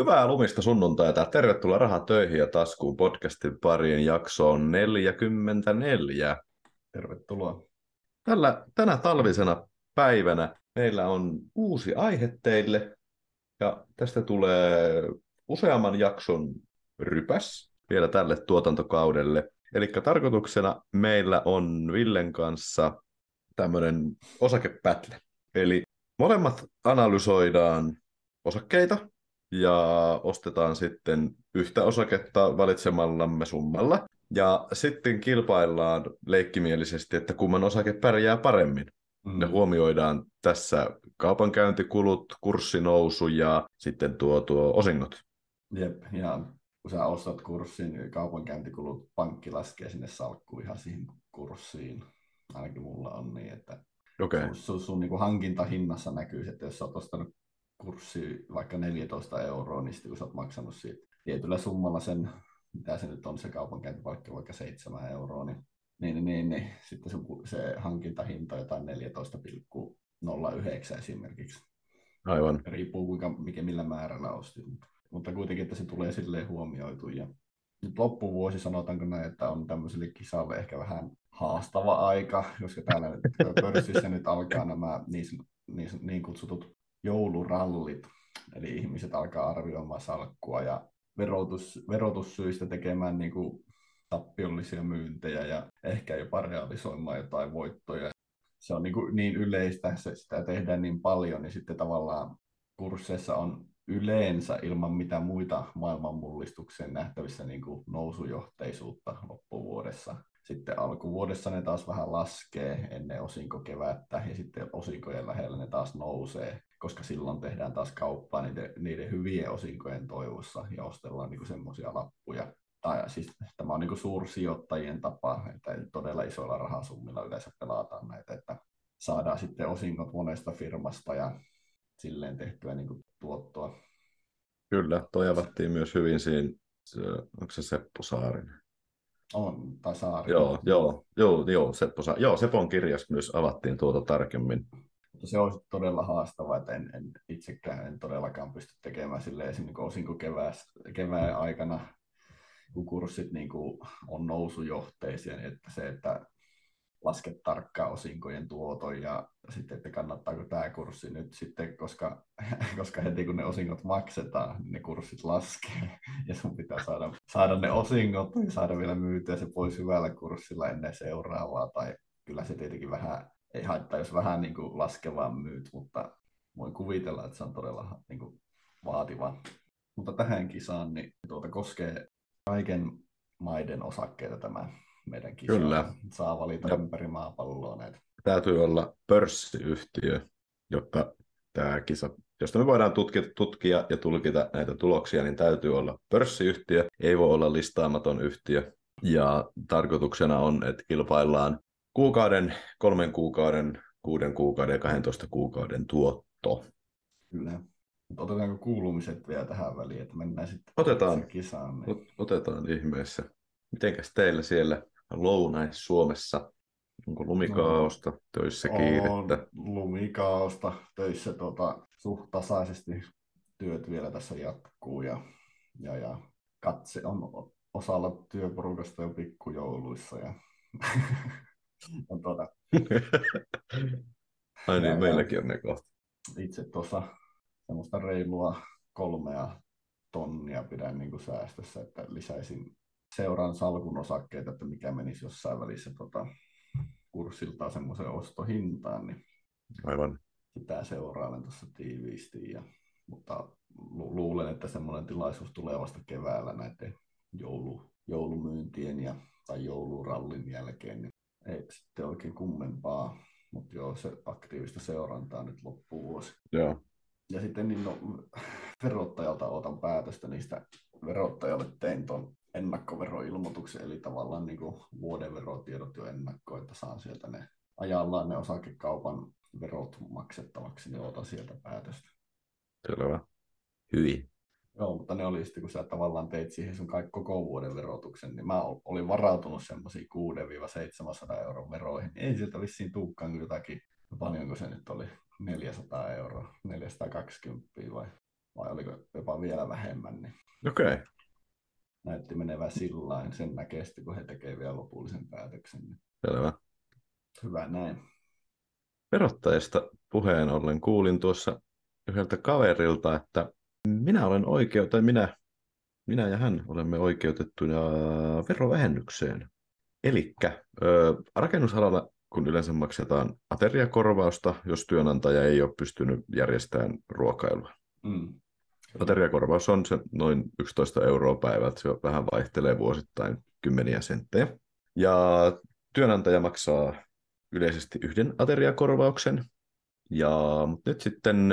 Hyvää lumista sunnuntaita. Tervetuloa Raha töihin ja taskuun podcastin pariin jaksoon 44. Tervetuloa. Tällä, tänä talvisena päivänä meillä on uusi aihe teille ja tästä tulee useamman jakson rypäs vielä tälle tuotantokaudelle. Eli tarkoituksena meillä on Villen kanssa tämmöinen osakepätle. Eli molemmat analysoidaan osakkeita ja ostetaan sitten yhtä osaketta valitsemallamme summalla. Ja sitten kilpaillaan leikkimielisesti, että kumman osake pärjää paremmin. Mm. Ja huomioidaan tässä kaupankäyntikulut, kurssinousu ja sitten tuo, tuo osingot. Jep, ja kun sä ostat kurssin, niin kaupankäyntikulut, pankki laskee sinne salkkuun ihan siihen kurssiin. Ainakin mulla on niin, että okay. sun, sun, sun niin hankintahinnassa näkyy, että jos sä oot ostanut kurssi vaikka 14 euroa, niin sitten kun sä oot maksanut siitä tietyllä summalla sen, mitä se nyt on se kaupankäyntipalkki, vaikka 7 euroa, niin, niin, niin, niin, niin sitten se, se hankintahinta on jotain 14,09 esimerkiksi. Aivan. Riippuu kuinka, mikä, millä määrällä ostit. Mutta kuitenkin, että se tulee silleen huomioitu. Ja nyt loppuvuosi sanotaanko näin, että on tämmöiselle kisalle ehkä vähän haastava aika, koska täällä pörssissä nyt alkaa nämä niin, niin, niin kutsutut joulurallit, eli ihmiset alkaa arvioimaan salkkua ja verotus, verotussyistä tekemään niin kuin tappiollisia myyntejä ja ehkä jopa realisoimaan jotain voittoja. Se on niin, kuin niin yleistä, se, sitä tehdään niin paljon, niin sitten tavallaan kursseissa on yleensä ilman mitä muita maailmanmullistukseen nähtävissä niin kuin nousujohteisuutta loppuvuodessa. Sitten alkuvuodessa ne taas vähän laskee ennen osinkokevättä ja sitten osinkojen lähellä ne taas nousee koska silloin tehdään taas kauppaa niiden, niiden hyvien osinkojen toivossa ja ostellaan niin semmoisia lappuja. Tai siis tämä on niin suursijoittajien tapa, että todella isoilla rahasummilla yleensä pelataan näitä, että saadaan sitten osinkot monesta firmasta ja silleen tehtyä niin kuin tuottoa. Kyllä, toi avattiin myös hyvin siinä, onko se Seppo Saarinen? On, tai Saari. Joo, joo, joo, joo, Seppo, joo, Sepon kirjassa myös avattiin tuota tarkemmin. Mutta se olisi todella haastavaa, että en, en itsekään en todellakaan pysty tekemään silleen esimerkiksi osinko kevään aikana, kun kurssit niin kuin on nousujohteisia, niin että se, että lasket tarkkaan osinkojen tuoton ja sitten, että kannattaako tämä kurssi nyt sitten, koska, koska heti kun ne osingot maksetaan, niin ne kurssit laskee. Ja sun pitää saada, saada ne osingot ja saada vielä myytyä se pois hyvällä kurssilla ennen seuraavaa tai kyllä se tietenkin vähän ei haittaa, jos vähän niin kuin laskevaan myyt, mutta voin kuvitella, että se on todella niin kuin vaativa. Mutta tähän kisaan niin tuota koskee kaiken maiden osakkeita tämä meidän kisa. Kyllä. Saa valita ja ympäri maapalloa näitä. Täytyy olla pörssiyhtiö, jotta tämä kisa, josta me voidaan tutkia, tutkia ja tulkita näitä tuloksia, niin täytyy olla pörssiyhtiö, ei voi olla listaamaton yhtiö. Ja tarkoituksena on, että kilpaillaan kuukauden, kolmen kuukauden, kuuden kuukauden ja 12 kuukauden tuotto. Kyllä. Otetaanko kuulumiset vielä tähän väliin, että mennään sitten otetaan, kisaan? Niin... Otetaan ihmeessä. Mitenkäs teillä siellä Lounais-Suomessa? Onko lumikaaosta no, töissä kiirettä? On lumikaaosta töissä tota, suht tasaisesti työt vielä tässä jatkuu ja, ja, ja katse on osalla työporukasta jo pikkujouluissa ja on tuota... Ai niin, meilläkin on ne kohta. Itse tuossa semmoista reilua kolmea tonnia pidän niin kuin säästössä, että lisäisin seuraan salkun osakkeita, että mikä menisi jossain välissä tota, kurssiltaan semmoiseen ostohintaan, niin Aivan. sitä seuraavan tuossa tiiviisti. Ja, mutta lu- luulen, että semmoinen tilaisuus tulee vasta keväällä näiden joulu, joulumyyntien ja, tai joulurallin jälkeen, niin ei sitten oikein kummempaa, mutta joo, se aktiivista seurantaa nyt loppuvuosi. Joo. Ja sitten niin no, verottajalta otan päätöstä niistä verottajalle tein tuon ennakkoveroilmoituksen, eli tavallaan niin kuin vuoden verotiedot jo ennakkoon, että saan sieltä ne ajallaan ne osakekaupan verot maksettavaksi, niin otan sieltä päätöstä. Selvä. Hyvin. Joo, mutta ne oli sitten, kun sä tavallaan teit siihen sun kaikki koko vuoden verotuksen, niin mä olin varautunut semmoisiin 6-700 euron veroihin. Ei sieltä vissiin tuukkaan kyllä jotakin, paljonko se nyt oli, 400 euroa, 420 vai vai oliko jopa vielä vähemmän, niin Okei. Okay. näytti menevän sillä sen näkee sitten, kun he tekevät vielä lopullisen päätöksen. Niin Selvä. hyvä näin. Verottajista puheen ollen kuulin tuossa yhdeltä kaverilta, että minä olen oikeu, tai minä, minä ja hän olemme oikeutettuja verovähennykseen. Eli rakennusalalla, kun yleensä maksetaan ateriakorvausta, jos työnantaja ei ole pystynyt järjestämään ruokailua. Mm. Ateriakorvaus on se noin 11 euroa päivältä, se vähän vaihtelee vuosittain kymmeniä senttejä. Ja työnantaja maksaa yleisesti yhden ateriakorvauksen, ja mutta nyt sitten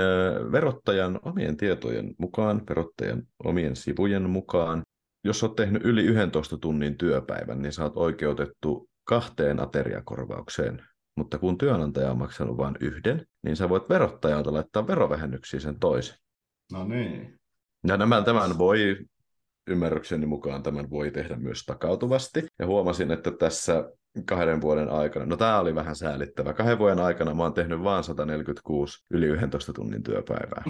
verottajan omien tietojen mukaan, verottajan omien sivujen mukaan, jos olet tehnyt yli 11 tunnin työpäivän, niin saat oikeutettu kahteen ateriakorvaukseen. Mutta kun työnantaja on maksanut vain yhden, niin sä voit verottajalta laittaa verovähennyksiä sen toisen. No niin. Ja nämä, tämän voi, ymmärrykseni mukaan tämän voi tehdä myös takautuvasti. Ja huomasin, että tässä kahden vuoden aikana, no tämä oli vähän säälittävä, kahden vuoden aikana mä oon tehnyt vain 146 yli 11 tunnin työpäivää.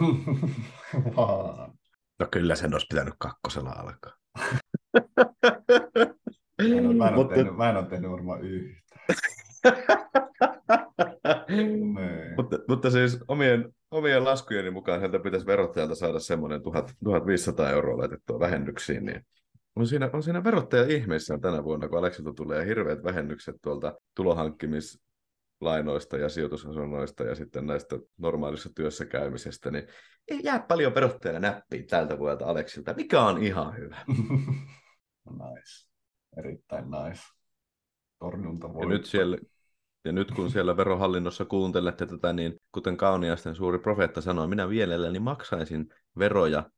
Vaan. No kyllä sen olisi pitänyt kakkosella alkaa. Mä en, ole- mä, en ole Mutta- tehnyt, mä en ole tehnyt varmaan yhtä. Niin. mutta, mutta siis omien, omien laskujeni mukaan sieltä pitäisi verottajalta saada semmoinen 1000, 1500 euroa laitettua vähennyksiin, niin on siinä, on siinä verottaja ihmeissään tänä vuonna, kun Aleksilta tulee hirveät vähennykset tuolta tulohankkimislainoista ja sijoitusasunnoista ja sitten näistä normaalissa työssä käymisestä, niin ei jää paljon verottajalle näppiin tältä vuodelta Aleksilta, mikä on ihan hyvä. nice. Erittäin nice. Torjunta Ja nyt, siellä, ja nyt kun siellä verohallinnossa kuuntelette tätä, niin kuten kauniaisten suuri profeetta sanoi, minä mielelläni maksaisin veroja,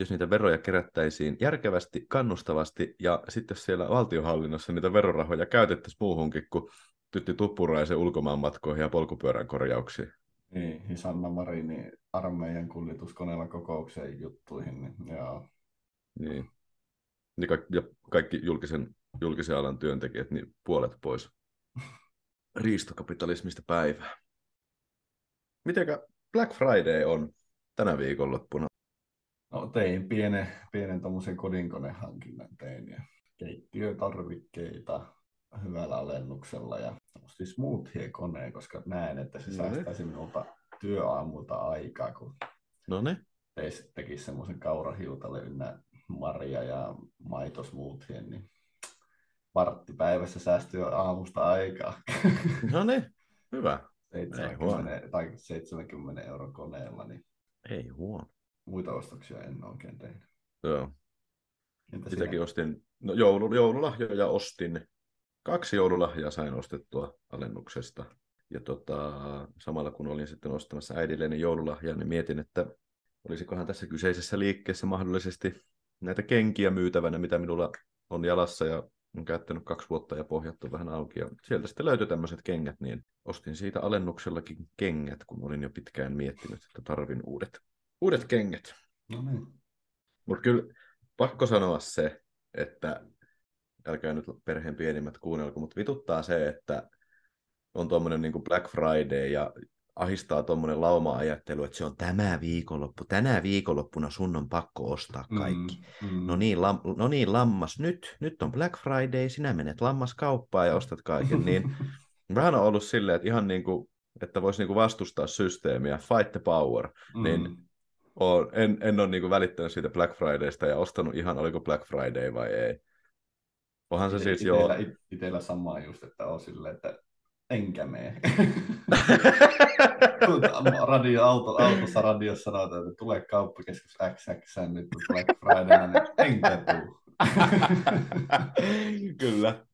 jos niitä veroja kerättäisiin järkevästi, kannustavasti, ja sitten siellä valtiohallinnossa niitä verorahoja käytettäisiin muuhunkin kuin tytti tuppuraisen ulkomaanmatkoihin ja polkupyörän korjauksiin. Niin, Sanna Marini armeijan kuljetuskoneella kokoukseen juttuihin, niin joo. Niin. Ja kaikki, ja kaikki julkisen, julkisen alan työntekijät, niin puolet pois. Riistokapitalismista päivää. Mitenkä Black Friday on tänä viikonloppuna? No tein pienen, pienen tommosen kodinkonehankinnan tein ja keittiötarvikkeita hyvällä alennuksella ja ostin smoothie-koneen, koska näen, että se No säästäisi minulta työaamulta aikaa, kun No niin. teis, tekisi semmoisen kaurahiutalle ynnä marja ja maitosmoothien, niin vartti päivässä säästyy aamusta aikaa. No niin. Hyvä. 70, tai 70 euro koneella, niin Ei huono. muita ostoksia en oikein tehnyt. Joo. Entä Sitäkin sinä? ostin, no joulu, joululahjoja ostin. Kaksi joululahjaa sain ostettua alennuksesta. Ja tota, samalla kun olin sitten ostamassa äidilleni joululahjaa, niin mietin, että olisikohan tässä kyseisessä liikkeessä mahdollisesti näitä kenkiä myytävänä, mitä minulla on jalassa ja on käyttänyt kaksi vuotta ja pohjattu vähän auki. Ja sieltä sitten löytyi tämmöiset kengät, niin ostin siitä alennuksellakin kengät, kun olin jo pitkään miettinyt, että tarvin uudet, uudet kengät. No niin. Mutta kyllä pakko sanoa se, että älkää nyt perheen pienimmät kuunnelko, mutta vituttaa se, että on tuommoinen niin Black Friday ja ahistaa tuommoinen lauma-ajattelu, että se on tämä viikonloppu. Tänä viikonloppuna sun on pakko ostaa kaikki. Mm, mm. No, niin, lam, no niin, lammas, nyt, nyt on Black Friday, sinä menet lammaskauppaan ja ostat kaiken. Niin vähän on ollut silleen, että ihan niin kuin, että voisi niin kuin vastustaa systeemiä, fight the power, mm. niin on, en, en ole niinku välittänyt siitä Black Fridaysta ja ostanut ihan, oliko Black Friday vai ei. Onhan se Ite- siis joo. itellä, it- itellä samaa just, että on silleen, että enkä mene. Radio, auto, autossa radiossa sanotaan, että tulee kauppakeskus XX nyt Black Friday, niin enkä tuu. Kyllä.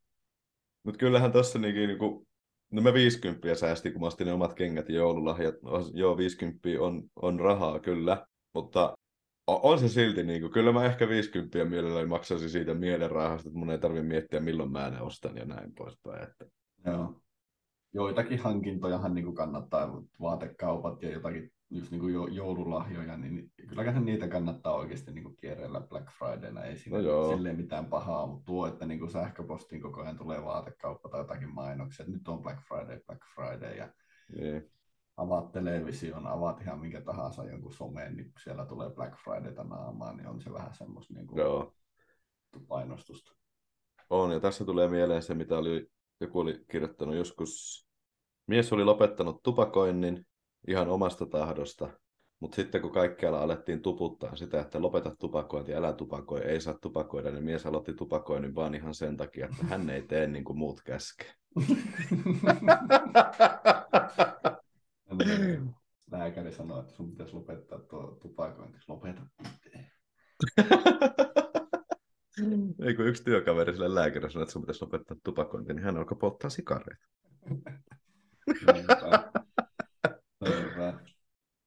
Mutta kyllähän tuossa niinku, niinku, no mä 50 säästin, kun mä ostin ne omat kengät ja joululahjat. Joo, 50 on, on rahaa kyllä, mutta on se silti, niinku, kyllä mä ehkä 50 mielelläni maksaisin siitä mielenrahasta, että mun ei tarvitse miettiä milloin mä ne ostan ja näin poispäin. Että Joo. Joitakin hankintojahan niin kuin kannattaa, vaatekaupat ja jotakin just niin kuin jo, joululahjoja, niin kyllähän niitä kannattaa oikeasti niin kuin kierrellä Black Fridayna. Ei siinä No joo. silleen mitään pahaa, mutta tuo, että niin kuin sähköpostiin koko ajan tulee vaatekauppa tai jotakin mainoksia, että nyt on Black Friday, Black Friday ja niin. avaat television, avaat ihan minkä tahansa jonkun someen, niin siellä tulee Black Fridayta naamaan, niin on se vähän semmoista niin kuin Joo. painostusta. On, ja tässä tulee mieleen se, mitä oli, joku oli kirjoittanut joskus. Mies oli lopettanut tupakoinnin ihan omasta tahdosta, mutta sitten kun kaikkialla alettiin tuputtaa sitä, että lopeta tupakointi, älä tupakoi, ei saa tupakoida, niin mies aloitti tupakoinnin vaan ihan sen takia, että hän ei tee niin kuin muut käskee. Lääkäri sanoi, että sun pitäisi lopettaa tuo tupakointi. Lopeta. Ei kun yksi työkaveri sille lääkäri sanoi, että sun pitäisi lopettaa tupakointi, niin hän alkoi polttaa sikareita.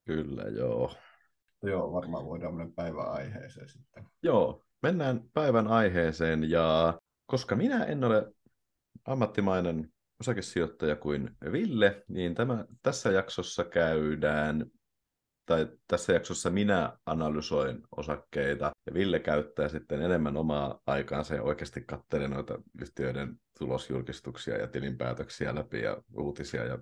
Kyllä, joo. Joo, varmaan voidaan mennä päivän aiheeseen sitten. Joo, mennään päivän aiheeseen ja koska minä en ole ammattimainen osakesijoittaja kuin Ville, niin tämä, tässä jaksossa käydään, tai tässä jaksossa minä analysoin osakkeita ja Ville käyttää sitten enemmän omaa aikaansa ja oikeasti katselee noita yhtiöiden tulosjulkistuksia ja tilinpäätöksiä läpi ja uutisia ja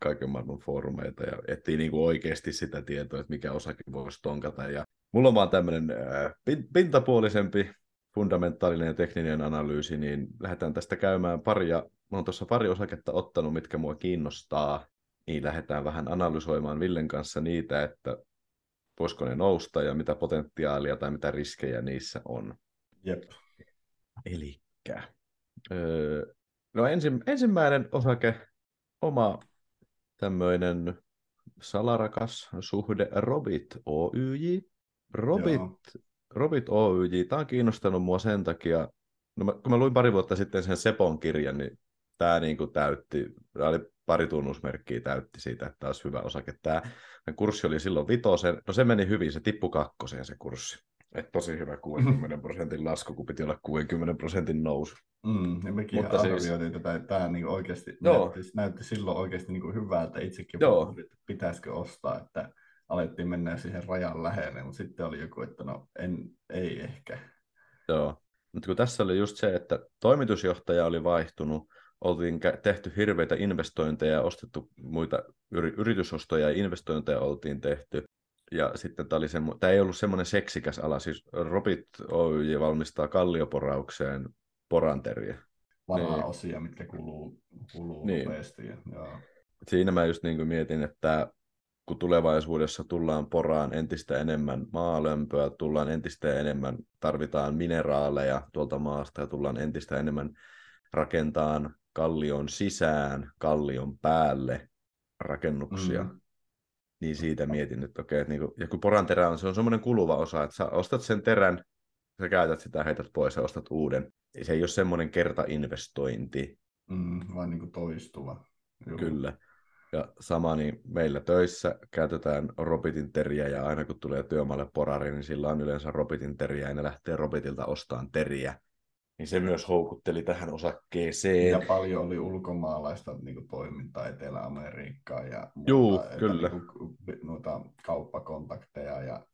kaiken maailman foorumeita ja etsii niin kuin oikeasti sitä tietoa, että mikä osake voisi tonkata. Ja mulla on vaan tämmöinen äh, pintapuolisempi fundamentaalinen ja tekninen analyysi, niin lähdetään tästä käymään paria, mä oon tuossa pari osaketta ottanut, mitkä mua kiinnostaa, niin lähdetään vähän analysoimaan Villen kanssa niitä, että voisiko ne nousta ja mitä potentiaalia tai mitä riskejä niissä on. Jep. Elikkä. Öö, no ensi, ensimmäinen osake, oma tämmöinen salarakas suhde Robit Oyj. Robit, Joo. Robit Oyj, tämä on kiinnostanut mua sen takia, no mä, kun mä luin pari vuotta sitten sen Sepon kirjan, niin tämä niinku täytti, tää oli pari tunnusmerkkiä täytti siitä, että tämä olisi hyvä osake. Tämä kurssi oli silloin vitosen, no se meni hyvin, se tippui kakkoseen se kurssi. Et tosi hyvä 60 prosentin lasku, kun piti olla 60 prosentin nousu. Mm, ja mekin Mutta siis- arvioitiin tätä, että tämä niin oikeasti Joo. näytti, näytti, silloin oikeasti niin hyvältä. Itsekin Joo. että pitäisikö ostaa, että alettiin mennä siihen rajan lähelle, mutta sitten oli joku, että no en, ei ehkä. Joo. Mutta kun tässä oli just se, että toimitusjohtaja oli vaihtunut, oltiin tehty hirveitä investointeja ja ostettu muita yri- yritysostoja ja investointeja oltiin tehty. Ja sitten tämä, oli semmo- tämä ei ollut semmoinen seksikäs ala, siis Robit Oy valmistaa kallioporaukseen poranteriä. Varaosia, mitkä kuluu, kuluu Niin. nopeasti. Ja, joo. Siinä mä just niin kuin mietin, että kun tulevaisuudessa tullaan poraan entistä enemmän maalämpöä, tullaan entistä enemmän, tarvitaan mineraaleja tuolta maasta ja tullaan entistä enemmän rakentaan kallion sisään, kallion päälle rakennuksia. Mm. Niin siitä mietin, että okei, että niinku, ja kun poran terä on, se on semmoinen kuluva osa, että sä ostat sen terän, sä käytät sitä, heität pois ja ostat uuden. Se ei ole semmoinen kertainvestointi, Mm, vaan niin kuin toistuva. Joo. Kyllä. Ja sama niin meillä töissä käytetään Robitin teriä ja aina kun tulee työmaalle porari, niin sillä on yleensä Robitin teriä ja ne lähtee Robitilta ostamaan teriä. Niin se myös houkutteli tähän osakkeeseen. Ja paljon oli ulkomaalaista niin kuin, toimintaa Etelä-Amerikkaa ja Juu, muuta, että, kyllä. Niin kuin, noita kauppakontakteja ja,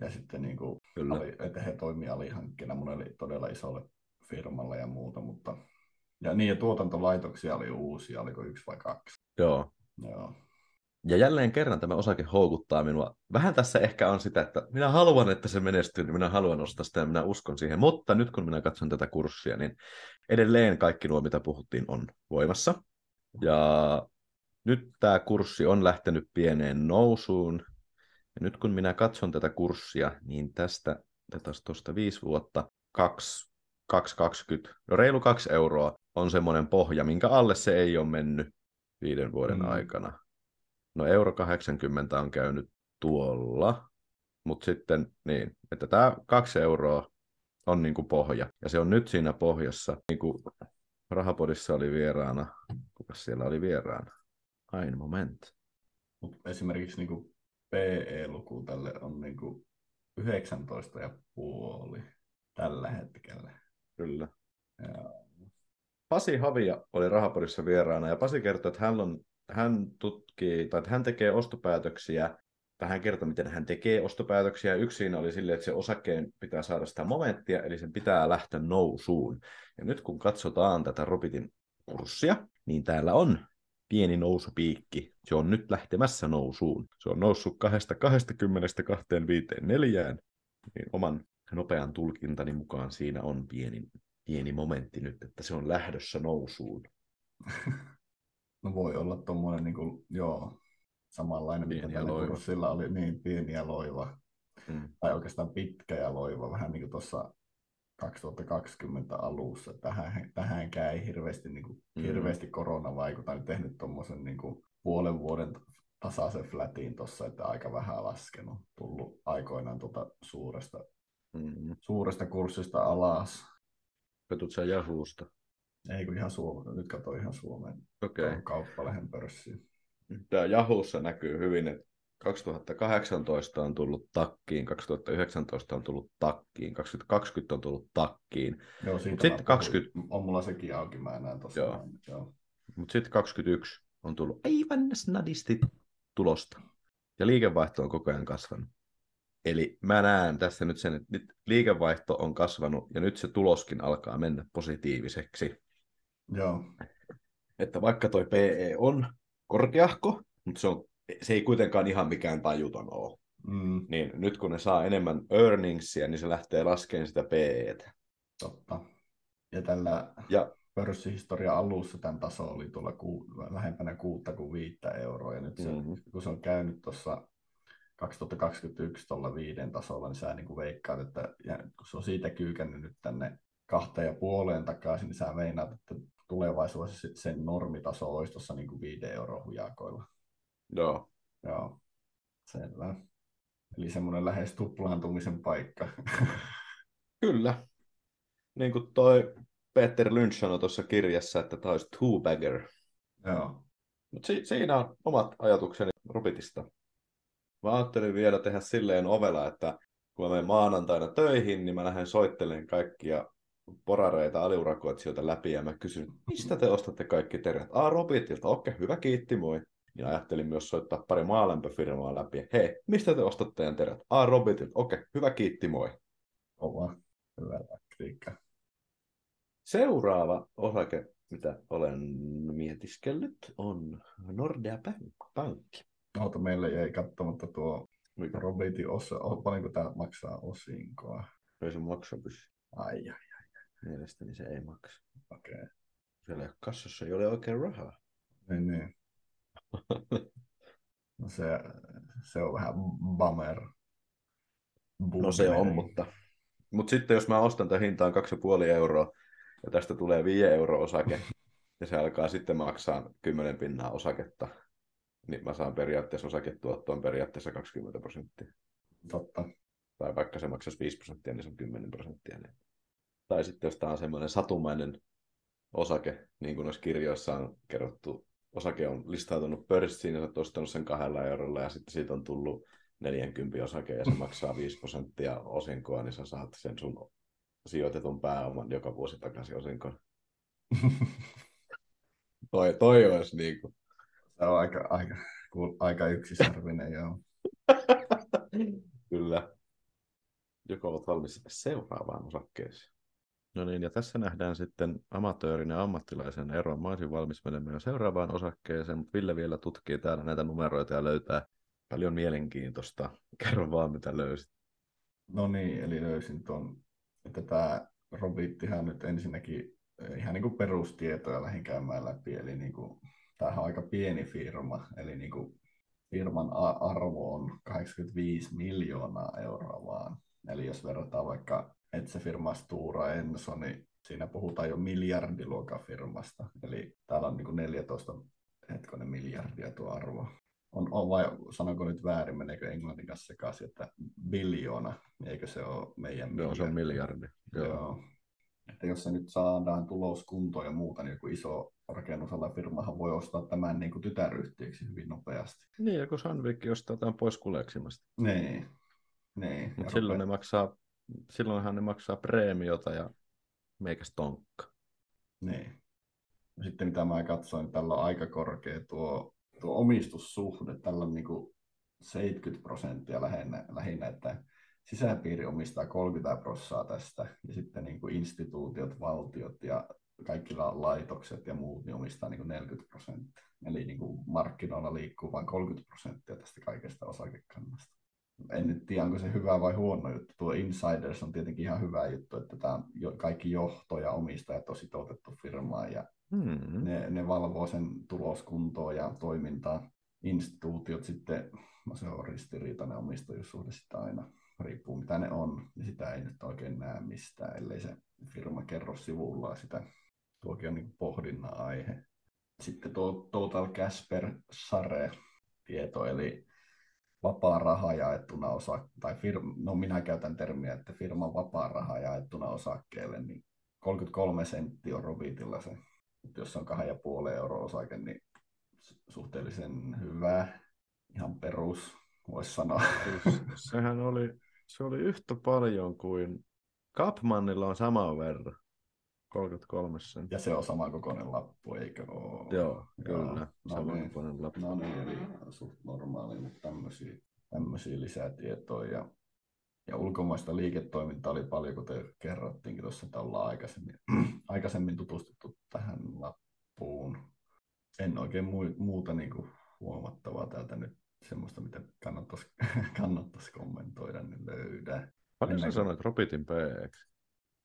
ja sitten niin kuin, Kyllä. ali, että he toimivat alihankkeena monelle todella isolle firmalle ja muuta, mutta ja niin, ja tuotantolaitoksia oli uusia, oliko yksi vai kaksi. Joo. Joo. Ja jälleen kerran tämä osake houkuttaa minua. Vähän tässä ehkä on sitä, että minä haluan, että se menestyy, niin minä haluan ostaa sitä ja minä uskon siihen. Mutta nyt kun minä katson tätä kurssia, niin edelleen kaikki nuo, mitä puhuttiin, on voimassa. Ja nyt tämä kurssi on lähtenyt pieneen nousuun. Ja nyt kun minä katson tätä kurssia, niin tästä, tätä tuosta viisi vuotta, 2, 2,20, no reilu kaksi euroa on semmoinen pohja, minkä alle se ei ole mennyt viiden vuoden Mm. mm. aikana. No euro 80 on käynyt tuolla, mutta sitten niin, että tämä kaksi euroa on niin kuin pohja. Ja se on nyt siinä pohjassa, niin kuin Rahapodissa oli vieraana, kuka siellä oli vieraana? Aina moment. Mut esimerkiksi niin kuin PE-luku tälle on niin kuin 19,5 tällä hetkellä. Kyllä. Ja, Pasi Havia oli Rahapodissa vieraana ja Pasi kertoi, että hän, on, hän tutkii, tai hän tekee ostopäätöksiä, tai hän kertoi, miten hän tekee ostopäätöksiä. Yksi siinä oli silleen, että se osakkeen pitää saada sitä momenttia, eli sen pitää lähteä nousuun. Ja nyt kun katsotaan tätä Robitin kurssia, niin täällä on pieni nousupiikki. Se on nyt lähtemässä nousuun. Se on noussut 220 254, niin oman nopean tulkintani mukaan siinä on pieni, pieni momentti nyt, että se on lähdössä nousuun. No voi olla tuommoinen, niin kuin, joo, samanlainen, Pieniä mitä tällä loiva. kurssilla oli, niin pieniä loiva, Mm. tai oikeastaan pitkä ja loiva, vähän niin kuin tuossa 2020 alussa. Tähän, tähänkään ei hirveästi, niin kuin, Mm. hirveästi korona vaikuta, niin tehnyt tuommoisen niin kuin, puolen vuoden tasaisen flatin tuossa, että aika vähän laskenut, tullut aikoinaan tuota suuresta, Mm. suuresta kurssista alas. Petut sä Yahoosta? Ei kun ihan Suomen, nyt katsoin ihan Suomen Okei. okay. kauppalehen pörssiin. Tämä Yahoossa näkyy hyvin, että 2018 on tullut takkiin, 2019 on tullut takkiin, 2020 on tullut takkiin, Joo, siitä sitten mä 20 puhuin. On mulla sekin auki, mä näen tuossa. Joo. Joo. mutta sitten 21 on tullut aivan snadisti tulosta. Ja liikevaihto on koko ajan kasvanut. Eli mä näen tässä nyt sen, että nyt liikevaihto on kasvanut ja nyt se tuloskin alkaa mennä positiiviseksi. Joo. Että vaikka toi PE on korkeahko, mutta se, on, se ei kuitenkaan ihan mikään tajuton ole. Mm, Niin nyt kun ne saa enemmän earningsia, niin se lähtee laskemaan sitä PEtä. totta. Ja tällä Ja pörssihistorian alussa tämän taso oli tuolla ku, lähempänä kuutta kuin viittä euroa. Ja nyt se, Mhm. kun se on käynyt tuossa 2021 tuolla viiden tasolla, niin sä niin kuin veikkaat, että ja kun se on siitä kyykännyt nyt tänne kahteen ja puoleen takaisin, niin sä meinaat, että tulevaisuudessa sit sen normitaso olisi tuossa niin kuin viiden euron hujakoilla. joo, Joo, selvä. Eli semmoinen lähes tuplaantumisen paikka. kyllä. Niin kuin toi Peter Lynch sanoi tuossa kirjassa, että tämä olisi two-bagger. Joo. Mutta si- siinä on omat ajatukseni Robitista. Mä ajattelin vielä tehdä silleen ovela, että kun mä menen maanantaina töihin, niin mä lähden soittelemaan kaikkia porareita, aliurakoitsijoita läpi ja mä kysyn, mistä te ostatte kaikki terät? Ah, Robitilta, okei, hyvä, kiitti, moi. Ja ajattelin myös soittaa pari maalämpöfirmaa läpi. Hei, mistä te ostatte teidän terät? Ah, Robitilta, okei, hyvä, kiitti, moi. Kova. Hyvä taktiikka. Seuraava osake, mitä olen mietiskellyt, on Nordea Bank- Pankki. Oota, meillä jäi katsomatta tuo Mikä? Robitin osa. Paljonko tämä maksaa osinkoa? Ei se maksa pysy. Ai, ai, Mielestäni se ei maksa. okei. Okay. Siellä ei kassassa ei ole oikein rahaa. Niin, niin. No se, se on vähän bummer. No se on, Bummer. mutta... Mutta sitten jos mä ostan tämän hintaan 2,5 euroa ja tästä tulee 5 euro osake ja se alkaa sitten maksaa 10 pinnaa osaketta, niin mä saan periaatteessa osaketuottoon periaatteessa 20 prosenttia. Totta. Tai vaikka se maksaisi 5 prosenttia, niin se on 10 prosenttia. Niin. Tai sitten jos tämä on semmoinen satumainen osake, niin kuin noissa kirjoissa on kerrottu, osake on listautunut pörssiin ja sä oot ostanut sen kahdella eurolla ja sitten siitä on tullut 40 osake ja se maksaa 5 prosenttia osinkoa, niin sä saat sen sun sijoitetun pääoman joka vuosi takaisin osinkoon. Toi, toi olisi niin kuin... se on aika, aika, aika yksisarvinen, joo. Kyllä. Joko olet valmis seuraavaan osakkeeseen? No niin, ja tässä nähdään sitten amatöörin ja ammattilaisen ero. Mä olisin valmis menemään jo seuraavaan osakkeeseen, mutta Ville vielä tutkii täällä näitä numeroita ja löytää paljon mielenkiintoista. Kerro vaan, mitä löysit. No niin, eli löysin tuon, että tämä Robittihan nyt ensinnäkin eh, ihan niin kuin perustietoja lähdin käymään läpi, eli niin kuin, tämähän on aika pieni firma, eli niin kuin firman arvo on 85 miljoonaa euroa vaan. Eli jos verrataan vaikka Etse-firma Stura Enso, niin siinä puhutaan jo miljardiluokan firmasta. Eli täällä on niin kuin 14 hetkonen miljardia tuo arvo. On, on vai sanonko nyt väärin, meneekö englannin kanssa sekaisin, että biljoona, eikö se ole meidän Joo, se on miljardi. Joo. Joo. Että jos se nyt saadaan tuloskuntoon ja muuta, niin joku iso rakennusala firmahan voi ostaa tämän niin kuin tytäryhtiöksi hyvin nopeasti. Niin, ja kun Sandvik ostaa tämän pois kuleksimasta. Niin. niin. Mut Ja silloin ne maksaa, silloinhan ne maksaa preemiota ja meikäs tonkka. Niin. Sitten mitä mä katsoin, tällä on aika korkea tuo, tuo omistussuhde. Tällä on niin kuin 70 prosenttia lähinnä, lähinnä, että sisäpiiri omistaa 30 prosenttia tästä, ja sitten niin kuin instituutiot, valtiot ja kaikki laitokset ja muut niin omistaa niin kuin 40 prosenttia. Eli niin kuin markkinoilla liikkuu vain 30 prosenttia tästä kaikesta osakekannasta. En nyt tiedä, onko se hyvä vai huono juttu. Tuo Insiders on tietenkin ihan hyvä juttu, että tämä kaikki johto ja omistajat on sitoutettu firmaan ja hmm. ne, ne valvoo sen tuloskuntoa ja toimintaa. Instituutiot sitten, no se on ristiriitainen omistajuussuhde sitten aina, riippuu mitä ne on, niin sitä ei nyt oikein näe mistään, ellei se firma kerro sivulla sitä. Tuokin on niin pohdinnan aihe. Sitten tuo Total Casper Sare tieto, eli vapaa raha jaettuna osa, tai firma, no minä käytän termiä, että firman vapaa raha jaettuna osakkeelle, niin 33 senttiä on Robitilla se. Jos on 2,5 euroa osake, niin suhteellisen hyvä, ihan perus, voisi sanoa. Sehän oli, se oli yhtä paljon kuin Kapmannilla on sama verran. 33 senttiä. Ja se on sama kokoinen lappu, eikö ole? Joo, kyllä. No, sama niin. kokoinen lappu. No niin, eli suht normaali, mutta tämmöisiä, tämmöisiä lisätietoja. Ja, ja ulkomaista liiketoimintaa oli paljon, kuten kerrottiinkin tuossa, että ollaan aikaisemmin, aikaisemmin tutustuttu tähän lappuun. En oikein muuta niin kuin huomattavaa täältä nyt semmoista, mitä kannattaisi, kannattaisi kommentoida, niin löydä. Paljon sä sanoit Robitin PX?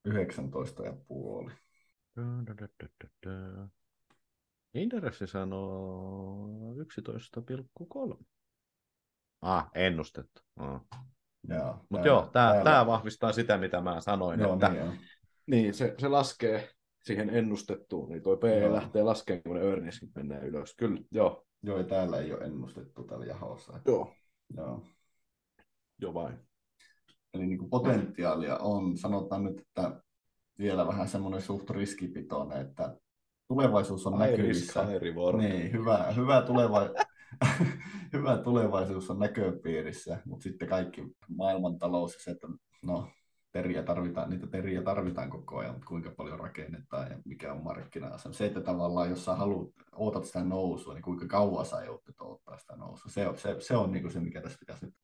19 ja puoli. Inderessi sanoo 11,3. Ah, ennustettu. Ah. Mutta joo, tämä tää vahvistaa sitä, mitä mä sanoin. Joo, että, niin, niin se, se laskee siihen ennustettuun, niin tuo PE Joo. lähtee laskemaan, kun ne earningsit menee ylös. Kyllä, joo. Joo, ja täällä ei ole ennustettu tällä jahossa. Joo, Joo. joo vain. Eli niin kuin potentiaalia on, sanotaan nyt, että vielä vähän semmoinen suht riskipitoinen, että tulevaisuus on High näkyvissä. risk, high reward. Niin, hyvä, hyvä, tuleva... hyvä tulevaisuus on näköpiirissä, mutta sitten kaikki maailmantalous ja se, että no, teriä tarvitaan, niitä teriä tarvitaan koko ajan, mutta kuinka paljon rakennetaan ja mikä on markkina-asema. Se, että tavallaan jos sä haluat, ootat sitä nousua, niin kuinka kauan sä joudut odottaa sitä nousua. Se on se, se, on niin kuin se, mikä tässä pitäisi nyt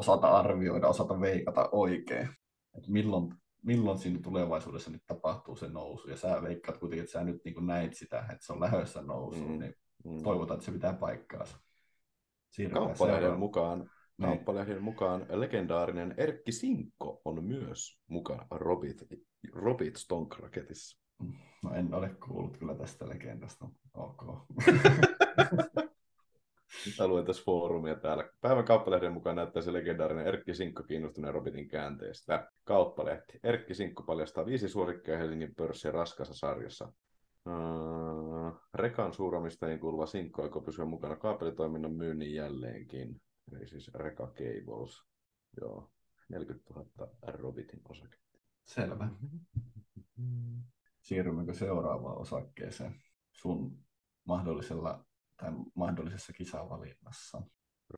osata arvioida, osata veikata oikein. Että milloin, milloin siinä tulevaisuudessa nyt tapahtuu se nousu. Ja sä veikkaat kuitenkin, että sä nyt niin näit sitä, että se on lähdössä nousuun, Mm. niin Mm. toivotaan, että se pitää paikkaansa. Siirrytään Kauppalehden mukaan, Niin. kauppalehden mukaan legendaarinen Erkki Sinkko on myös mukana Robit, Robit Stonk-raketissa. No en ole kuullut kyllä tästä legendasta. Ok. Mä luen tässä foorumia täällä. Päivän kauppalehden mukaan näyttää se legendaarinen Erkki Sinkko kiinnostuneen Robitin käänteestä. Kauppalehti. Erkki Sinkko paljastaa viisi suosikkia Helsingin pörssin raskassa sarjassa. Uh, Rekan suuromistajiin kuuluva Sinkko aikoo pysyä mukana kaapelitoiminnan myynnin jälleenkin. Eli siis Reka Cables. Joo, 40 000 Robitin osake. Selvä. Siirrymmekö seuraavaan osakkeeseen sun mahdollisella tai mahdollisessa kisavalinnassa?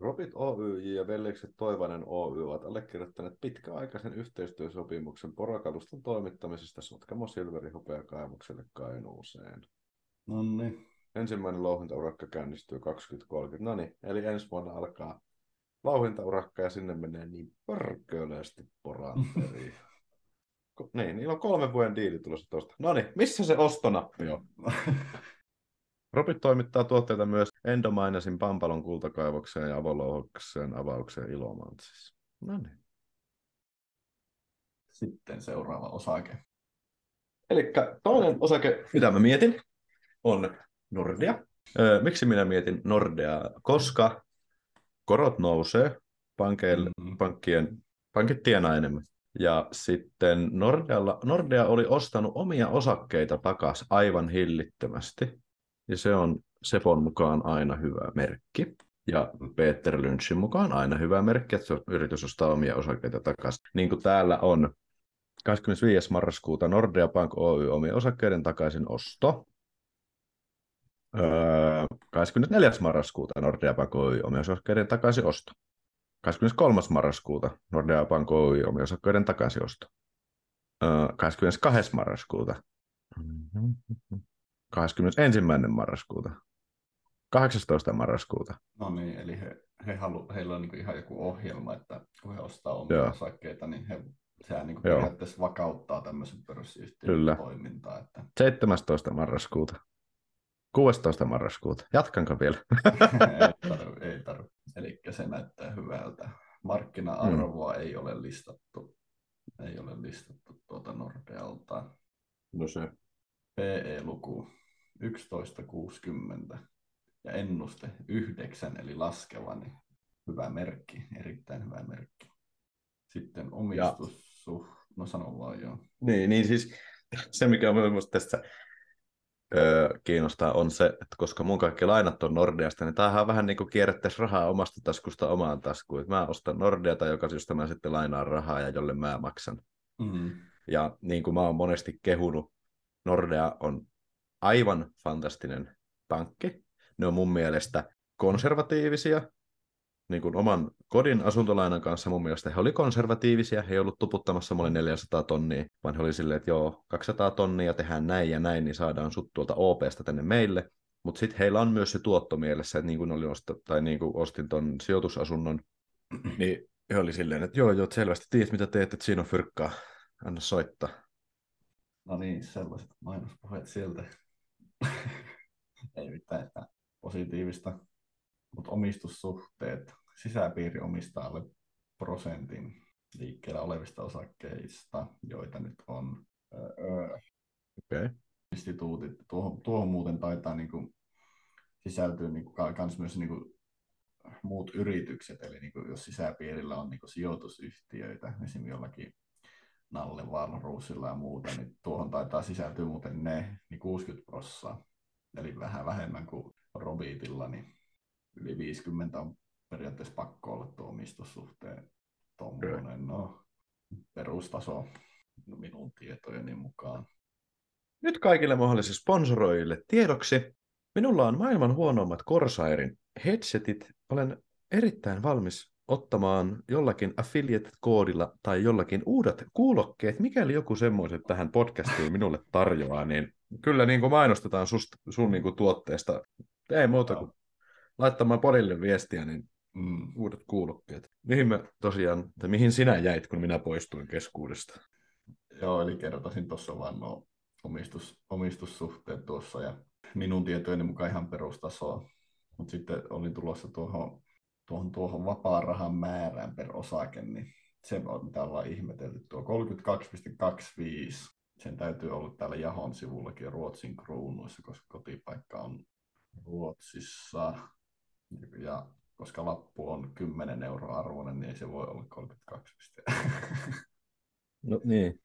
Robit Oyj ja veljekset Toivanen Oy ovat allekirjoittaneet pitkäaikaisen yhteistyösopimuksen porakaluston toimittamisesta Sotkamo Silveri hopeakaivokselle Kainuuseen. No niin. Ensimmäinen louhintaurakka käynnistyy 2030. No niin, eli ensi vuonna alkaa louhintaurakka ja sinne menee niin pörköleesti poranteriin. Ko- niin, niillä on kolmen vuoden diili tulossa tuosta. No niin, missä se ostonappi on? Robit toimittaa tuotteita myös Endomainasin Pampalon kultakaivokseen ja avolouhokseen avaukseen Ilomantsissa. No niin. Sitten seuraava osake. Eli toinen osake, mitä mä mietin, on Nordea. Öö, miksi minä mietin Nordea? Koska korot nousee, pankeille, Mm. pankkien, pankit tienaa enemmän. Ja sitten Nordealla, Nordea oli ostanut omia osakkeita takaisin aivan hillittömästi. Ja se on Sepon mukaan aina hyvä merkki. Ja Peter Lynchin mukaan aina hyvä merkki, että yritys ostaa omia osakkeita takaisin. Niin kuin täällä on 25. marraskuuta Nordea Bank Oy omien osakkeiden takaisin osto. Öö, 24. marraskuuta Nordea Bank Oy omien osakkeiden takaisin osto. 23. marraskuuta Nordea Bank Oy omien osakkeiden takaisin osto. Öö, 22. marraskuuta. 21. marraskuuta. 18. marraskuuta. No niin, eli he, he halu, heillä on niin ihan joku ohjelma, että kun he ostaa omia Joo. osakkeita, niin he, sehän niin periaatteessa vakauttaa tämmöisen pörssiyhtiön Kyllä. toimintaa. Että 17. marraskuuta. 16. marraskuuta. Jatkanko vielä? ei tarvi, ei tarvi. Eli se näyttää hyvältä. Markkina-arvoa mm. ei ole listattu. Ei ole listattu tuota Nordealta. No se. PE-luku 1160 ja ennuste 9 eli laskeva, niin hyvä merkki, erittäin hyvä merkki. Sitten omistus, ja... no sano vaan joo. Niin, niin siis se, mikä on minusta tässä öö, kiinnostaa, on se, että koska mun kaikki lainat on Nordeasta, niin tämähän on vähän niin kuin rahaa omasta taskusta omaan taskuun. Mä ostan Nordeata, joka josta mä sitten lainaan rahaa ja jolle mä maksan. Mm-hmm. Ja niin kuin mä oon monesti kehunut, Nordea on aivan fantastinen pankki. Ne on mun mielestä konservatiivisia, niin kuin oman kodin asuntolainan kanssa mun mielestä he oli konservatiivisia, he ei ollut tuputtamassa mulle 400 tonnia, vaan he oli silleen, että joo, 200 tonnia tehdään näin ja näin, niin saadaan sut tuolta OPsta tänne meille. Mutta sitten heillä on myös se tuotto mielessä, että niin kuin, oli osta, tai niin kuin ostin ton sijoitusasunnon, niin he oli silleen, että joo, joo, selvästi tiedät mitä teet, että siinä on fyrkkaa, anna soittaa. No niin, sellaiset mainospuheet sieltä. ei mitään, että positiivista, mutta omistussuhteet, sisäpiiri omistaa alle prosentin liikkeellä olevista osakkeista, joita nyt on öö, okay. instituutit. Tuohon, tuohon muuten taitaa niin kuin, sisältyä niin kuin, kans myös niin kuin, muut yritykset, eli niin kuin, jos sisäpiirillä on niin kuin, sijoitusyhtiöitä, esimerkiksi jollakin Nalle Wahlroosilla ja muuta, niin tuohon taitaa sisältyä muuten ne niin 60 prossaa, eli vähän vähemmän kuin Robitilla, niin yli 50 on periaatteessa pakko olla tuo omistussuhteen tuommoinen no, perustaso minun tietojeni mukaan. Nyt kaikille mahdollisille sponsoroijille tiedoksi. Minulla on maailman huonoimmat Corsairin headsetit. Olen erittäin valmis ottamaan jollakin affiliate-koodilla tai jollakin uudet kuulokkeet, mikäli joku semmoiset tähän podcastiin minulle tarjoaa, niin kyllä niin kuin mainostetaan sust, sun niin kuin tuotteesta. Ei muuta kuin laittamaan porille viestiä, niin mm. uudet kuulokkeet. Mihin me tosiaan, tai mihin sinä jäit, kun minä poistuin keskuudesta? Joo, eli kertasin tuossa vaan nuo omistus, omistussuhteet tuossa ja minun tietojeni mukaan ihan perustasoa. Mutta sitten olin tulossa tuohon, tuohon, tuohon vapaa-rahan määrään per osake, niin se on mitä ollaan ihmetelty. Tuo 32,25, sen täytyy olla täällä Jahon sivullakin Ruotsin kruunuissa, koska kotipaikka on Ruotsissa. Ja koska lappu on 10 euroa arvoinen, niin se voi olla 32 pistettä. No niin,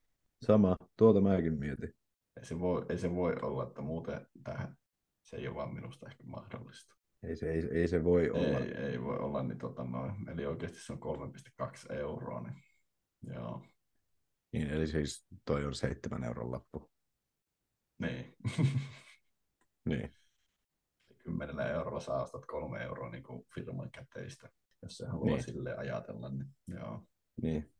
sama. Tuota mäkin mietin. Ei se voi, ei se voi olla, että muuten tähän se ei ole vaan minusta ehkä mahdollista. Ei se, ei, ei se voi olla. Ei, ei voi olla, niin tota noin. eli oikeasti se on 3,2 euroa. Niin, joo. Niin, eli siis toi on 7 euron lappu. Niin. niin. 10 eurolla saa ostat kolme euroa niin kuin firman käteistä, jos se haluaa niin. sille ajatella. Niin, joo. niin.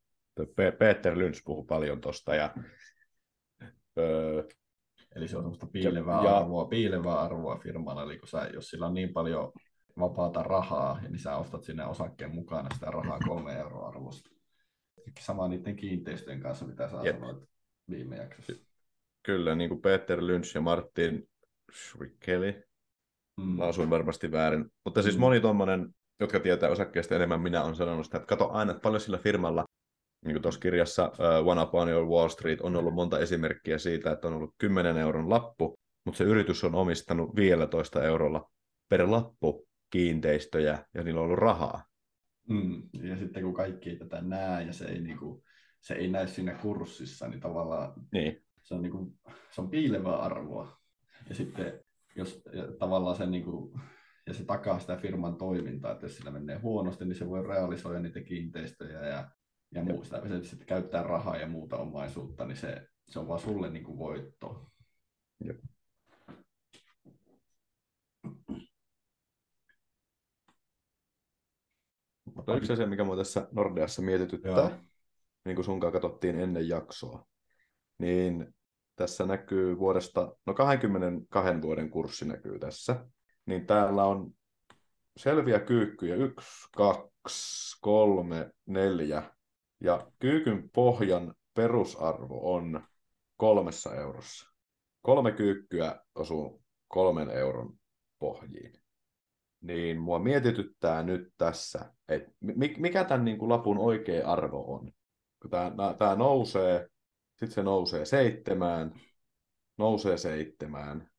Peter Lyns puhuu paljon tuosta ja öö, Eli se on semmoista piilevää, ja, arvoa, piilevää arvoa firmalla, eli kun sä, jos sillä on niin paljon vapaata rahaa, niin sä ostat sinne osakkeen mukana sitä rahaa kolme euroa arvosta. Sama niiden kiinteistöjen kanssa, mitä sä sanoit viime jaksossa. Kyllä, niin kuin Peter Lynch ja Martin Schwickeli, Mm. Lausuin varmasti väärin. Mutta siis mm. moni tuommoinen, jotka tietää osakkeesta enemmän, minä on sanonut sitä, että kato aina, että paljon sillä firmalla, niin kuin tuossa kirjassa uh, One Up on Your Wall Street, on ollut monta esimerkkiä siitä, että on ollut 10 euron lappu, mutta se yritys on omistanut 15 eurolla per lappu kiinteistöjä, ja niillä on ollut rahaa. Mm. Ja sitten kun kaikki ei tätä näe, ja se ei, niin kuin, se ei näy siinä kurssissa, niin tavallaan niin. Se, on niin kuin, se on piilevää arvoa. Ja sitten jos tavallaan se, niin kuin, ja se takaa sitä firman toimintaa, että jos sillä menee huonosti, niin se voi realisoida niitä kiinteistöjä ja, ja muu, sitä, se sitten käyttää rahaa ja muuta omaisuutta, niin se, se on vaan sulle niin kuin voitto. Jep. Mutta yksi asia, mikä minua tässä Nordeassa mietityttää, Joo. niin kuin sunkaan katsottiin ennen jaksoa, niin tässä näkyy vuodesta, no 22 vuoden kurssi näkyy tässä, niin täällä on selviä kyykkyjä, yksi, kaksi, kolme, neljä, ja kyykyn pohjan perusarvo on kolmessa eurossa. kolme kyykkyä osuu kolmen euron pohjiin. Niin mua mietityttää nyt tässä, että mikä tämän niin kuin lapun oikea arvo on. Kun tämä, tämä nousee, sitten se nousee seitsemään, nousee seitsemään,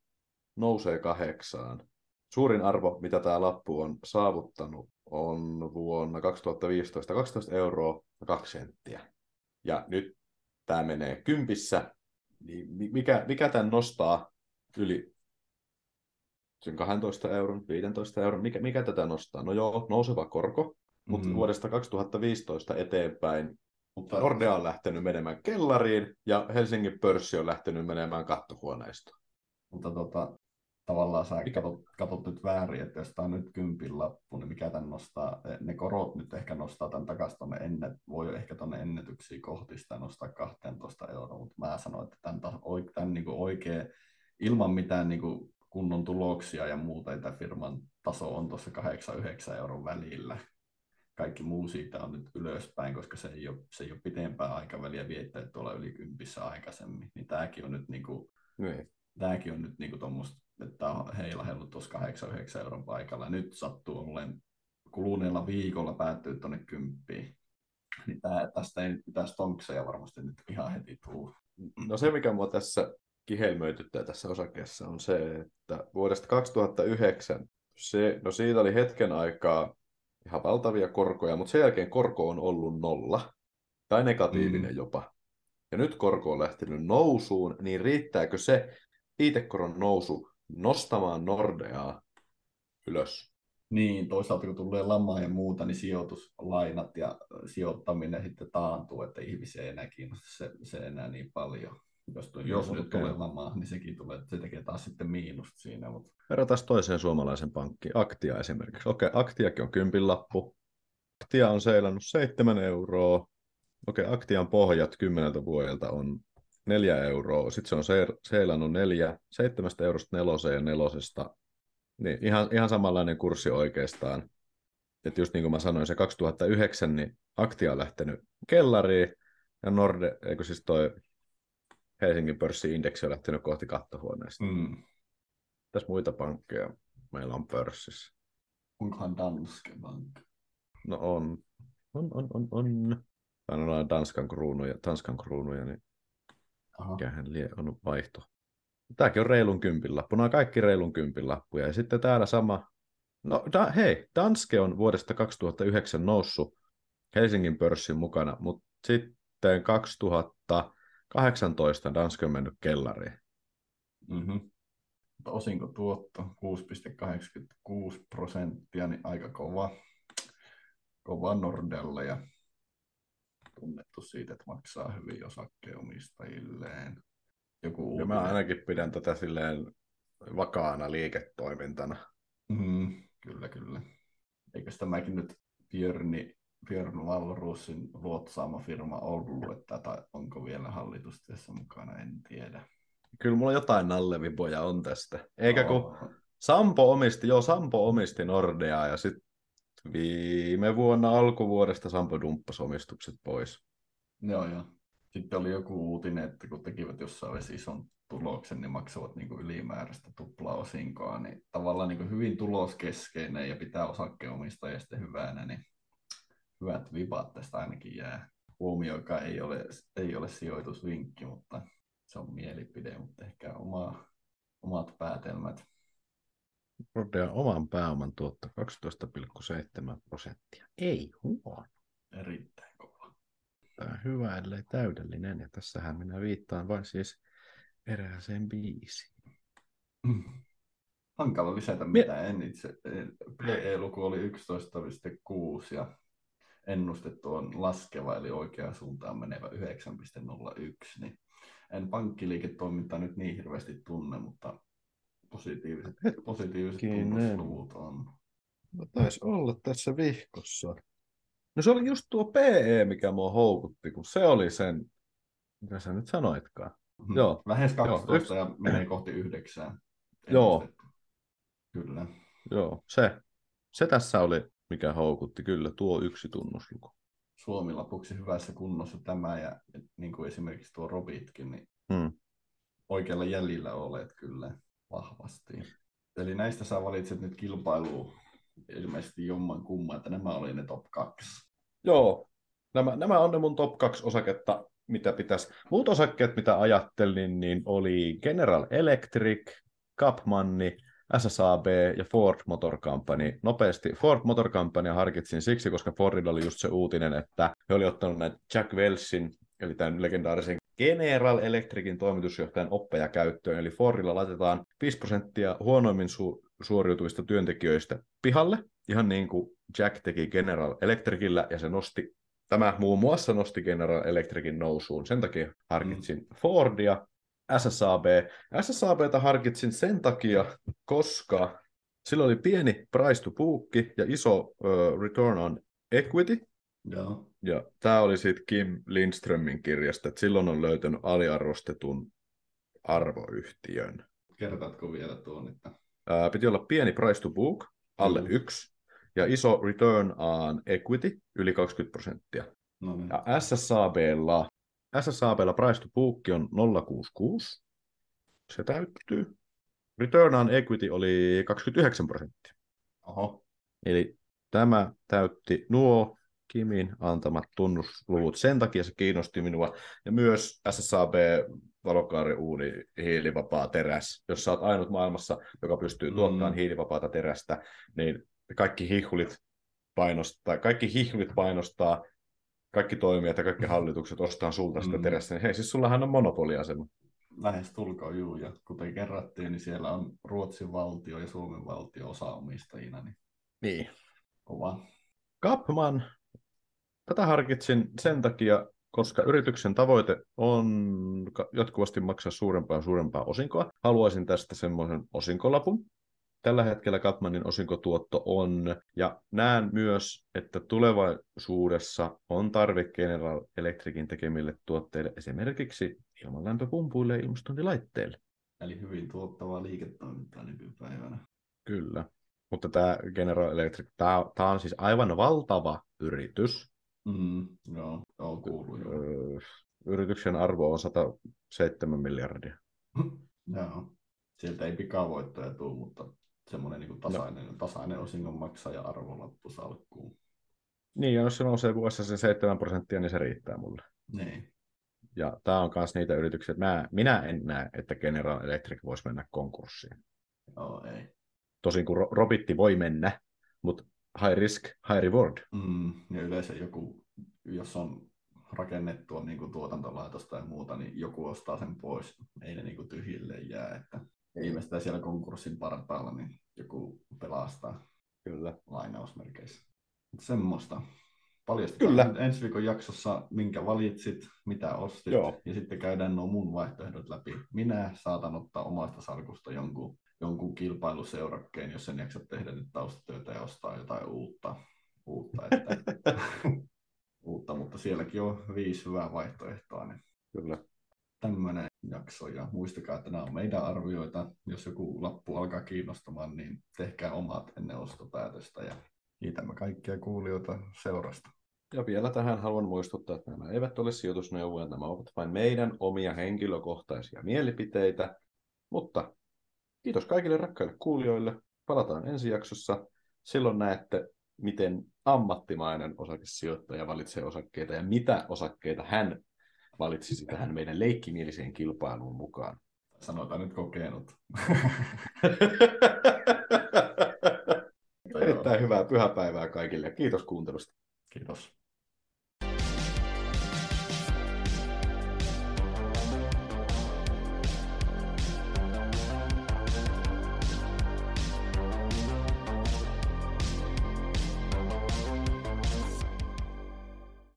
nousee kahdeksaan. Suurin arvo, mitä tämä lappu on saavuttanut, on vuonna 2015 12 euroa ja 2 senttiä. Ja nyt tämä menee kympissä, niin mikä, mikä tämän nostaa yli sen 12 euron, 15 euron, mikä, mikä tätä nostaa? No joo, nouseva korko, mutta mm. vuodesta 2015 eteenpäin mutta Nordea on lähtenyt menemään kellariin ja Helsingin pörssi on lähtenyt menemään kattohuoneistoon. Mutta tota, tavallaan sä katot, katot nyt väärin, että jos tämä on nyt kympin lappu, niin mikä tämän nostaa, ne korot nyt ehkä nostaa tämän takaisin tuonne ennet, voi ehkä tuonne ennätyksiin kohti sitä nostaa 12 euroa, mutta mä sanoin, että tämän, tämän, tämän niin oikein, ilman mitään niin kuin kunnon tuloksia ja muuta, että firman taso on tuossa 8-9 euron välillä. Kaikki muu siitä on nyt ylöspäin, koska se ei ole, se ei ole pitempää aikaväliä viettää tuolla yli kympissä aikaisemmin. Niin tämäkin on nyt, niin kuin, niin. tämäkin on nyt niin kuin tuommoista että on heilahellut tuossa 8-9 euron paikalla. Nyt sattuu olemaan kuluneella viikolla päättyy tuonne kymppiin. Niin tää, tästä ei nyt pitäisi tonkseja varmasti nyt ihan heti tule. No se, mikä mua tässä kihelmöityttää tässä osakkeessa on se, että vuodesta 2009, se, no siitä oli hetken aikaa ihan valtavia korkoja, mutta sen jälkeen korko on ollut nolla tai negatiivinen mm. jopa. Ja nyt korko on lähtenyt nousuun, niin riittääkö se viitekoron nousu nostamaan Nordeaa ylös. Niin, toisaalta kun tulee lama ja muuta, niin sijoituslainat ja sijoittaminen sitten taantuu, että ihmisiä ei enää kiinnosta se, se enää niin paljon. Jos, Joo, jos nyt tulee lama, niin sekin tulee, se tekee taas sitten miinusta siinä. Mutta... Verrataan toiseen suomalaisen pankkiin, Aktia esimerkiksi. Okei, Aktiakin on kympin lappu. Aktia on seilannut 7 euroa. Okei, Aktian pohjat kymmeneltä vuodelta on neljä euroa, sitten se on seilannut neljä, seitsemästä eurosta neloseen ja nelosesta, niin ihan, ihan samanlainen kurssi oikeastaan. Että just niin kuin mä sanoin, se 2009, niin Aktia on lähtenyt kellariin, ja Norde, eikö siis toi Helsingin pörssiindeksi on lähtenyt kohti kattohuoneesta. Mm. Tässä muita pankkeja meillä on pörssissä. Onkohan Danske Bank? No on. On, on, on, on. on Danskan kruunuja, Tanskan kruunuja, niin Mikähän lie on vaihto. Tämäkin on reilun kympin lappu. Nämä on kaikki reilun kympin lappuja. Ja sitten täällä sama. No da, hei, Danske on vuodesta 2009 noussut Helsingin pörssin mukana, mutta sitten 2018 Danske on mennyt kellariin. Mm-hmm. Osinko tuotto 6,86 prosenttia, niin aika kova, kova Nordelle ja tunnettu siitä, että maksaa hyvin osakkeenomistajilleen. Joku ja mä ainakin pidän tätä silleen vakaana liiketoimintana. Mm, kyllä, kyllä. Eikö tämäkin nyt Björni, Björn Valrusin luotsaama firma ollut, että tai onko vielä hallitustyössä mukana, en tiedä. Kyllä mulla jotain nallevipoja on tästä. Eikä no. kun Sampo omisti, joo Sampo omisti Nordeaa ja sitten Viime vuonna alkuvuodesta Sampo dumppasi omistukset pois. Joo, joo. Sitten oli joku uutinen, että kun tekivät jossain vaiheessa ison tuloksen, niin maksavat niin kuin ylimääräistä tuplaosinkoa, niin tavallaan niin kuin hyvin tuloskeskeinen ja pitää osakkeenomistajia sitten hyvänä, niin hyvät vipat tästä ainakin jää. Huomioikaa ei ole, ei ole sijoitusvinkki, mutta se on mielipide, mutta ehkä oma, omat päätelmät. Rodea oman pääoman tuotto 12,7 prosenttia. Ei huono. Erittäin kova. Tämä hyvä, ellei täydellinen. Ja tässähän minä viittaan vain siis erääseen biisiin. Mm. Hankala lisätä mitään. En itse, PE-luku oli 11,6 ja ennustettu on laskeva, eli oikeaan suuntaan menevä 9,01. Niin en pankkiliiketoimintaa nyt niin hirveästi tunne, mutta positiiviset, positiiviset tunnusluvut on. No taisi olla tässä vihkossa. No se oli just tuo PE, mikä mua houkutti, kun se oli sen, mitä sä nyt sanoitkaan. Hmm. Joo. Lähes 12 Joo, ja menee kohti yhdeksää. Joo. Kyllä. Joo, se, se tässä oli, mikä houkutti, kyllä, tuo yksi tunnusluku. Suomi lopuksi hyvässä kunnossa tämä ja niin kuin esimerkiksi tuo Robitkin, niin hmm oikealla jäljellä olet kyllä vahvasti. Eli näistä sä valitset nyt kilpailuun ilmeisesti jomman kumman, että nämä oli ne top 2. Joo, nämä, nämä on ne mun top 2 osaketta, mitä pitäisi. Muut osakkeet, mitä ajattelin, niin oli General Electric, Capmanni, SSAB ja Ford Motor Company. Nopeasti Ford Motor Company harkitsin siksi, koska Fordilla oli just se uutinen, että he oli ottanut näitä Jack Welsin, eli tämän legendaarisen General Electricin toimitusjohtajan oppeja käyttöön, eli Fordilla laitetaan 5 prosenttia huonoimmin su- suoriutuvista työntekijöistä pihalle, ihan niin kuin Jack teki General Electricillä, ja se nosti, tämä muun muassa nosti General Electricin nousuun. Sen takia harkitsin mm. Fordia, SSAB. SSABta harkitsin sen takia, koska sillä oli pieni price to book ja iso uh, return on equity. Joo. Ja tämä oli sitten Kim Lindströmin kirjasta, että silloin on löytänyt aliarvostetun arvoyhtiön. Kertaatko vielä tuon, että... Ää, piti olla pieni price to book, alle mm. yksi, ja iso return on equity, yli 20 prosenttia. No niin. Ja SSABlla, SSABlla price to book on 0,66, se täyttyy. Return on equity oli 29 prosenttia. Oho. Eli tämä täytti nuo Kimin antamat tunnusluvut. Sen takia se kiinnosti minua. Ja myös SSAB valokaariuuni hiilivapaa teräs. Jos sä oot ainut maailmassa, joka pystyy tuottamaan mm. hiilivapaata terästä, niin kaikki hihhulit painostaa, kaikki hihhulit painostaa, kaikki toimijat ja kaikki hallitukset ostaa sulta sitä mm. terästä, niin hei, siis sullahan on monopoliasema. Lähes tulkoon juu, ja kuten kerrattiin, niin siellä on Ruotsin valtio ja Suomen valtio osaomistajina. Niin, niin. Kova. Kapman Tätä harkitsin sen takia, koska yrityksen tavoite on jatkuvasti maksaa suurempaa ja suurempaa osinkoa. Haluaisin tästä semmoisen osinkolapun. Tällä hetkellä Kapmanin osinkotuotto on, ja näen myös, että tulevaisuudessa on tarve General Electricin tekemille tuotteille, esimerkiksi ilmanlämpöpumpuille ja ilmastointilaitteille. Eli hyvin tuottavaa liiketoimintaa nykypäivänä. Kyllä. Mutta tämä General Electric, tämä, tämä on siis aivan valtava yritys, Mm, joo, on kuullut. Joo. Öö, yrityksen arvo on 107 miljardia. joo, sieltä ei pikavoittoja tule, mutta semmoinen niin tasainen, no. tasainen osingon maksaja arvolappu salkkuun. Niin, ja jos se nousee vuodessa se 7 prosenttia, niin se riittää mulle. Niin. Ja tämä on myös niitä yrityksiä, että mä, minä en näe, että General Electric voisi mennä konkurssiin. Joo, ei. Tosin kun Robitti voi mennä, mutta high risk, high reward. Mm, ja yleensä joku, jos on rakennettua niin kuin tuotantolaitosta ja muuta, niin joku ostaa sen pois. Ei ne niin kuin tyhjille jää. Että viimeistään siellä konkurssin partaalla, niin joku pelastaa. Kyllä. Lainausmerkeissä. Semmoista. Paljastetaan Kyllä. ensi viikon jaksossa, minkä valitsit, mitä ostit, Joo. ja sitten käydään nuo mun vaihtoehdot läpi. Minä saatan ottaa omasta salkusta jonkun jonkun kilpailuseurakkeen, jos sen jaksat tehdä nyt taustatyötä ja ostaa jotain uutta. uutta, että, uutta mutta sielläkin on viisi hyvää vaihtoehtoa. Niin Kyllä. Tämmöinen jakso ja muistakaa, että nämä on meidän arvioita. Jos joku lappu alkaa kiinnostamaan, niin tehkää omat ennen ostopäätöstä ja kiitämme kaikkia kuulijoita seurasta. Ja vielä tähän haluan muistuttaa, että nämä eivät ole sijoitusneuvoja, nämä ovat vain meidän omia henkilökohtaisia mielipiteitä, mutta Kiitos kaikille rakkaille kuulijoille. Palataan ensi jaksossa. Silloin näette, miten ammattimainen osakesijoittaja valitsee osakkeita ja mitä osakkeita hän valitsisi tähän meidän leikkimieliseen kilpailuun mukaan. Sanotaan nyt kokenut. Erittäin hyvää pyhäpäivää kaikille ja kiitos kuuntelusta. Kiitos.